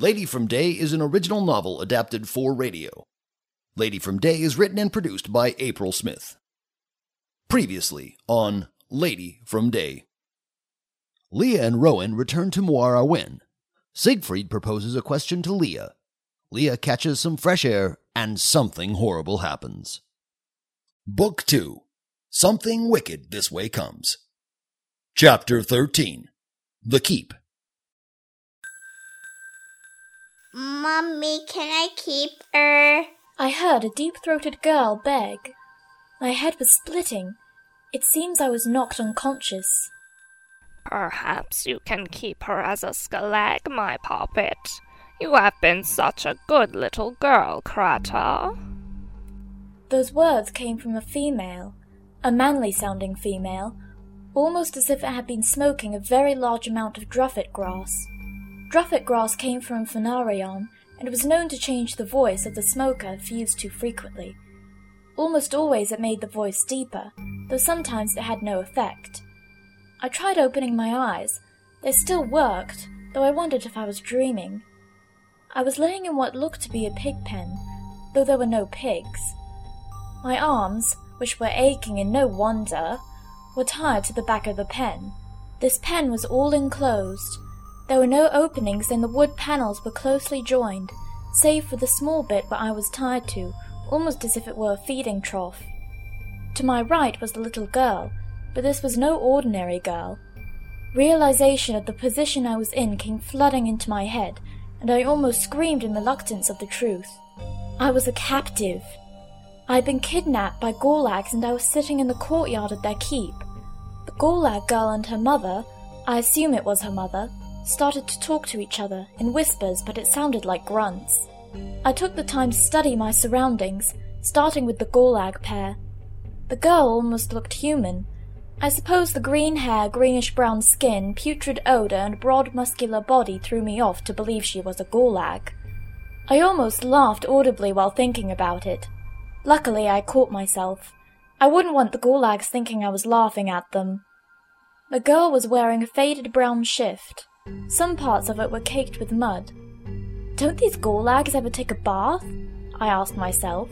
Lady from Day is an original novel adapted for radio. Lady from Day is written and produced by April Smith. Previously on Lady from Day. Leah and Rowan return to Moara Win. Siegfried proposes a question to Leah. Leah catches some fresh air, and something horrible happens. Book 2 Something Wicked This Way Comes. Chapter 13 The Keep. Mommy, can I keep her? I heard a deep throated girl beg. My head was splitting. It seems I was knocked unconscious. Perhaps you can keep her as a skelag, my poppet. You have been such a good little girl, Krata. Those words came from a female, a manly sounding female, almost as if it had been smoking a very large amount of druffet grass. Druffet grass came from Fenarion, and was known to change the voice of the smoker if used too frequently. Almost always it made the voice deeper, though sometimes it had no effect. I tried opening my eyes. They still worked, though I wondered if I was dreaming. I was laying in what looked to be a pig pen, though there were no pigs. My arms, which were aching in no wonder, were tied to the back of the pen. This pen was all enclosed, there were no openings and the wood panels were closely joined, save for the small bit where I was tied to, almost as if it were a feeding trough. To my right was the little girl, but this was no ordinary girl. Realization of the position I was in came flooding into my head, and I almost screamed in reluctance of the truth. I was a captive. I had been kidnapped by Gulags and I was sitting in the courtyard of their keep. The Gulag girl and her mother, I assume it was her mother, started to talk to each other in whispers, but it sounded like grunts. I took the time to study my surroundings, starting with the Gulag pair. The girl almost looked human. I suppose the green hair, greenish brown skin, putrid odor, and broad muscular body threw me off to believe she was a Gulag. I almost laughed audibly while thinking about it. Luckily, I caught myself. I wouldn't want the Gulags thinking I was laughing at them. The girl was wearing a faded brown shift. Some parts of it were caked with mud. Don't these Gulags ever take a bath? I asked myself.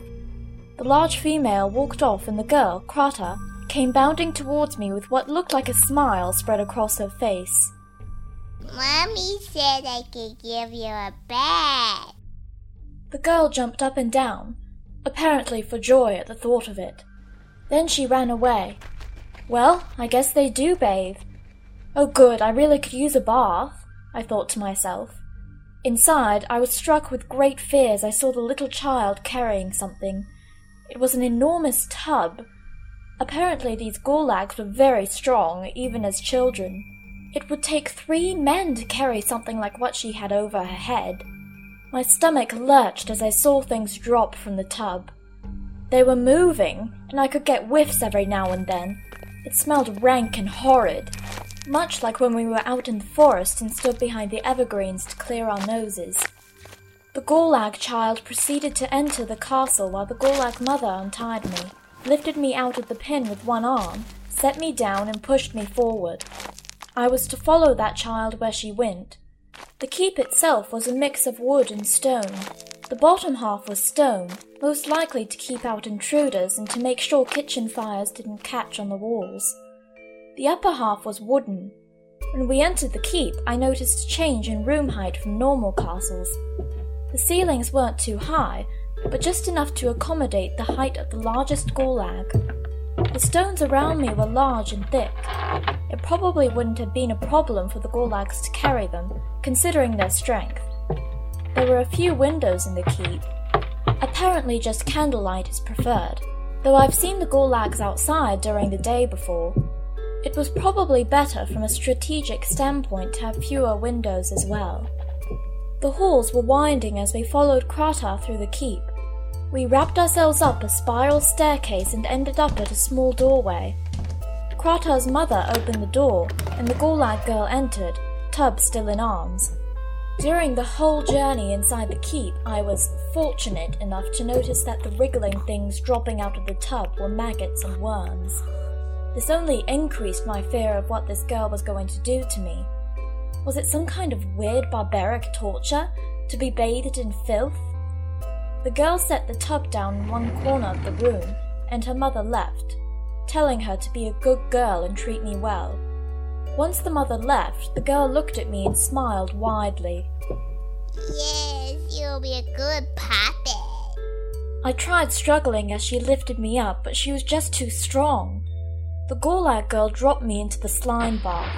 The large female walked off, and the girl, Krata, came bounding towards me with what looked like a smile spread across her face. Mommy said I could give you a bath. The girl jumped up and down, apparently for joy at the thought of it. Then she ran away. Well, I guess they do bathe. Oh, good, I really could use a bath, I thought to myself. Inside, I was struck with great fear as I saw the little child carrying something. It was an enormous tub. Apparently, these gulags were very strong, even as children. It would take three men to carry something like what she had over her head. My stomach lurched as I saw things drop from the tub. They were moving, and I could get whiffs every now and then. It smelled rank and horrid, much like when we were out in the forest and stood behind the evergreens to clear our noses. The Gulag child proceeded to enter the castle while the Gulag mother untied me, lifted me out of the pin with one arm, set me down, and pushed me forward. I was to follow that child where she went. The keep itself was a mix of wood and stone. The bottom half was stone, most likely to keep out intruders and to make sure kitchen fires didn't catch on the walls. The upper half was wooden. When we entered the keep, I noticed a change in room height from normal castles. The ceilings weren't too high, but just enough to accommodate the height of the largest gulag. The stones around me were large and thick. It probably wouldn't have been a problem for the gulags to carry them, considering their strength. There were a few windows in the keep. Apparently, just candlelight is preferred, though I've seen the gulags outside during the day before. It was probably better from a strategic standpoint to have fewer windows as well. The halls were winding as we followed Krata through the keep. We wrapped ourselves up a spiral staircase and ended up at a small doorway. Krata's mother opened the door, and the Gulag girl entered, Tub still in arms. During the whole journey inside the keep, I was fortunate enough to notice that the wriggling things dropping out of the tub were maggots and worms. This only increased my fear of what this girl was going to do to me. Was it some kind of weird barbaric torture To be bathed in filth? The girl set the tub down in one corner of the room, and her mother left, telling her to be a good girl and treat me well. Once the mother left, the girl looked at me and smiled widely. Yes, you'll be a good puppet. I tried struggling as she lifted me up, but she was just too strong. The Gulag girl dropped me into the slime bath.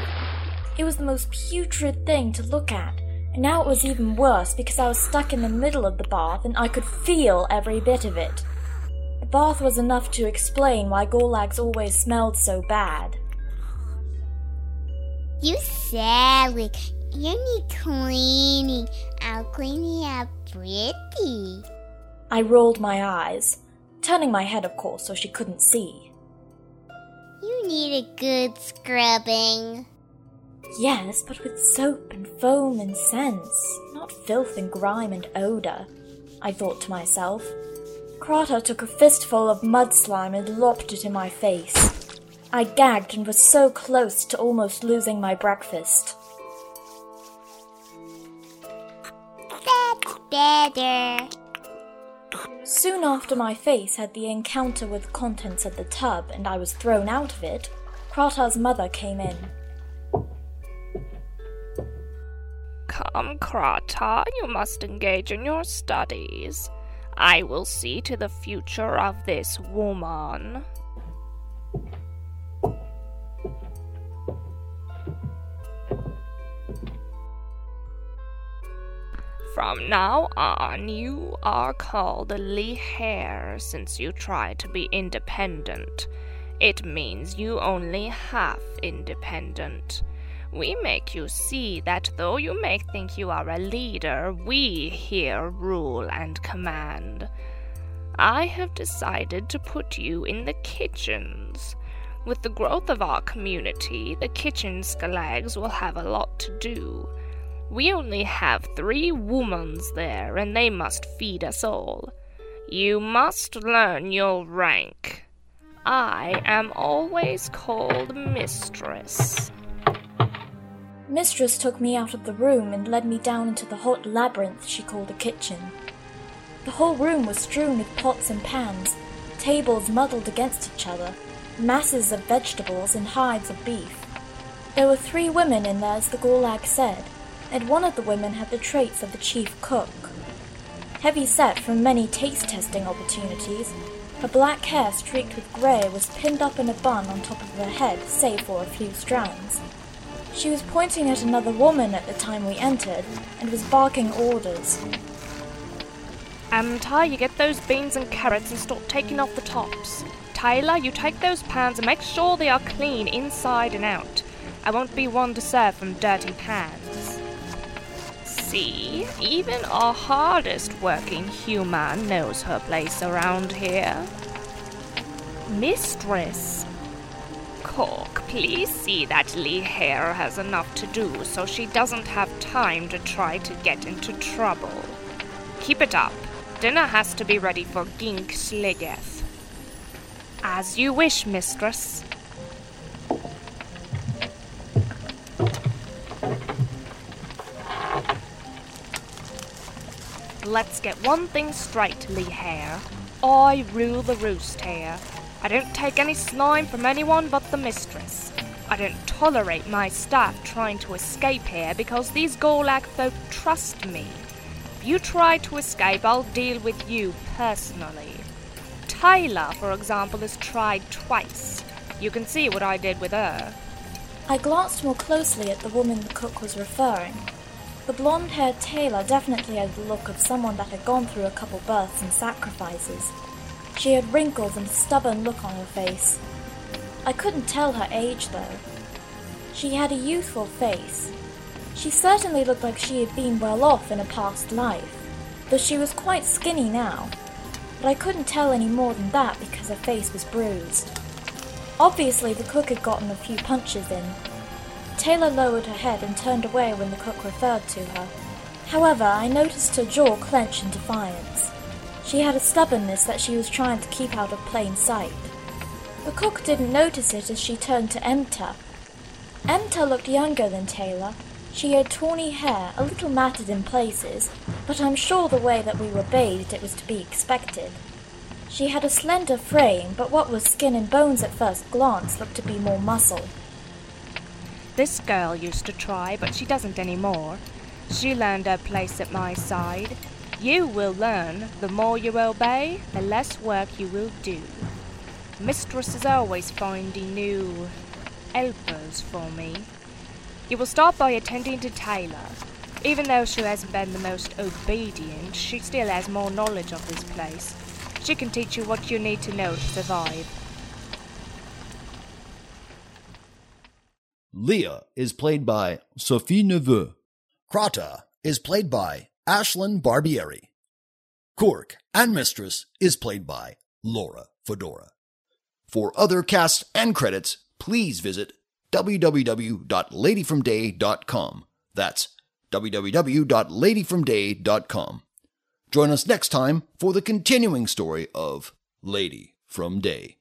It was the most putrid thing to look at, and now it was even worse because I was stuck in the middle of the bath and I could feel every bit of it. The bath was enough to explain why Gulags always smelled so bad. You silly. You need cleaning. I'll clean you up pretty. I rolled my eyes, turning my head, of course, so she couldn't see. You need a good scrubbing. Yes, but with soap and foam and scents, not filth and grime and odor, I thought to myself. Krata took a fistful of mud slime and lopped it in my face. I gagged and was so close to almost losing my breakfast. That's better. Soon after my face had the encounter with the contents of the tub and I was thrown out of it, Krata's mother came in. Come, Krata, you must engage in your studies. I will see to the future of this woman. From now on, you are called Lihair since you try to be independent. It means you only half independent. We make you see that though you may think you are a leader, we here rule and command. I have decided to put you in the kitchens. With the growth of our community, the kitchen skalags will have a lot to do. We only have three womans there, and they must feed us all. You must learn your rank. I am always called Mistress. Mistress took me out of the room and led me down into the hot labyrinth she called a kitchen. The whole room was strewn with pots and pans, tables muddled against each other, masses of vegetables and hides of beef. There were three women in there, as the Gulag said, and one of the women had the traits of the chief cook. Heavy set from many taste testing opportunities, her black hair streaked with grey was pinned up in a bun on top of her head, save for a few strands. She was pointing at another woman at the time we entered and was barking orders. Um, Ty, you get those beans and carrots and stop taking off the tops. Taylor, you take those pans and make sure they are clean inside and out. I won't be one to serve from dirty pans. See, even our hardest working human knows her place around here. Mistress. Cook, please see that Lee Hare has enough to do so she doesn't have time to try to get into trouble. Keep it up. Dinner has to be ready for Gink Sligeth. As you wish, mistress. Let's get one thing straight, Lee Hare. I rule the roost here. I don't take any slime from anyone but the mistress. I don't tolerate my staff trying to escape here because these Golak folk trust me. If you try to escape, I'll deal with you personally. Taylor, for example, has tried twice. You can see what I did with her. I glanced more closely at the woman the cook was referring. The blonde haired Taylor definitely had the look of someone that had gone through a couple births and sacrifices. She had wrinkles and a stubborn look on her face. I couldn't tell her age, though. She had a youthful face. She certainly looked like she had been well off in a past life, though she was quite skinny now. But I couldn't tell any more than that because her face was bruised. Obviously, the cook had gotten a few punches in. Taylor lowered her head and turned away when the cook referred to her. However, I noticed her jaw clench in defiance. She had a stubbornness that she was trying to keep out of plain sight. The cook didn't notice it as she turned to Emta. Emta looked younger than Taylor. She had tawny hair, a little matted in places, but I'm sure the way that we were bathed it was to be expected. She had a slender frame, but what was skin and bones at first glance looked to be more muscle. This girl used to try, but she doesn't anymore. She learned her place at my side. You will learn. The more you obey, the less work you will do. Mistress is always finding new helpers for me. You will start by attending to Taylor. Even though she hasn't been the most obedient, she still has more knowledge of this place. She can teach you what you need to know to survive. Leah is played by Sophie Neveu. Krata is played by Ashlyn Barbieri. Cork and Mistress is played by Laura Fedora. For other casts and credits, please visit www.ladyfromday.com. That's www.ladyfromday.com. Join us next time for the continuing story of Lady from Day.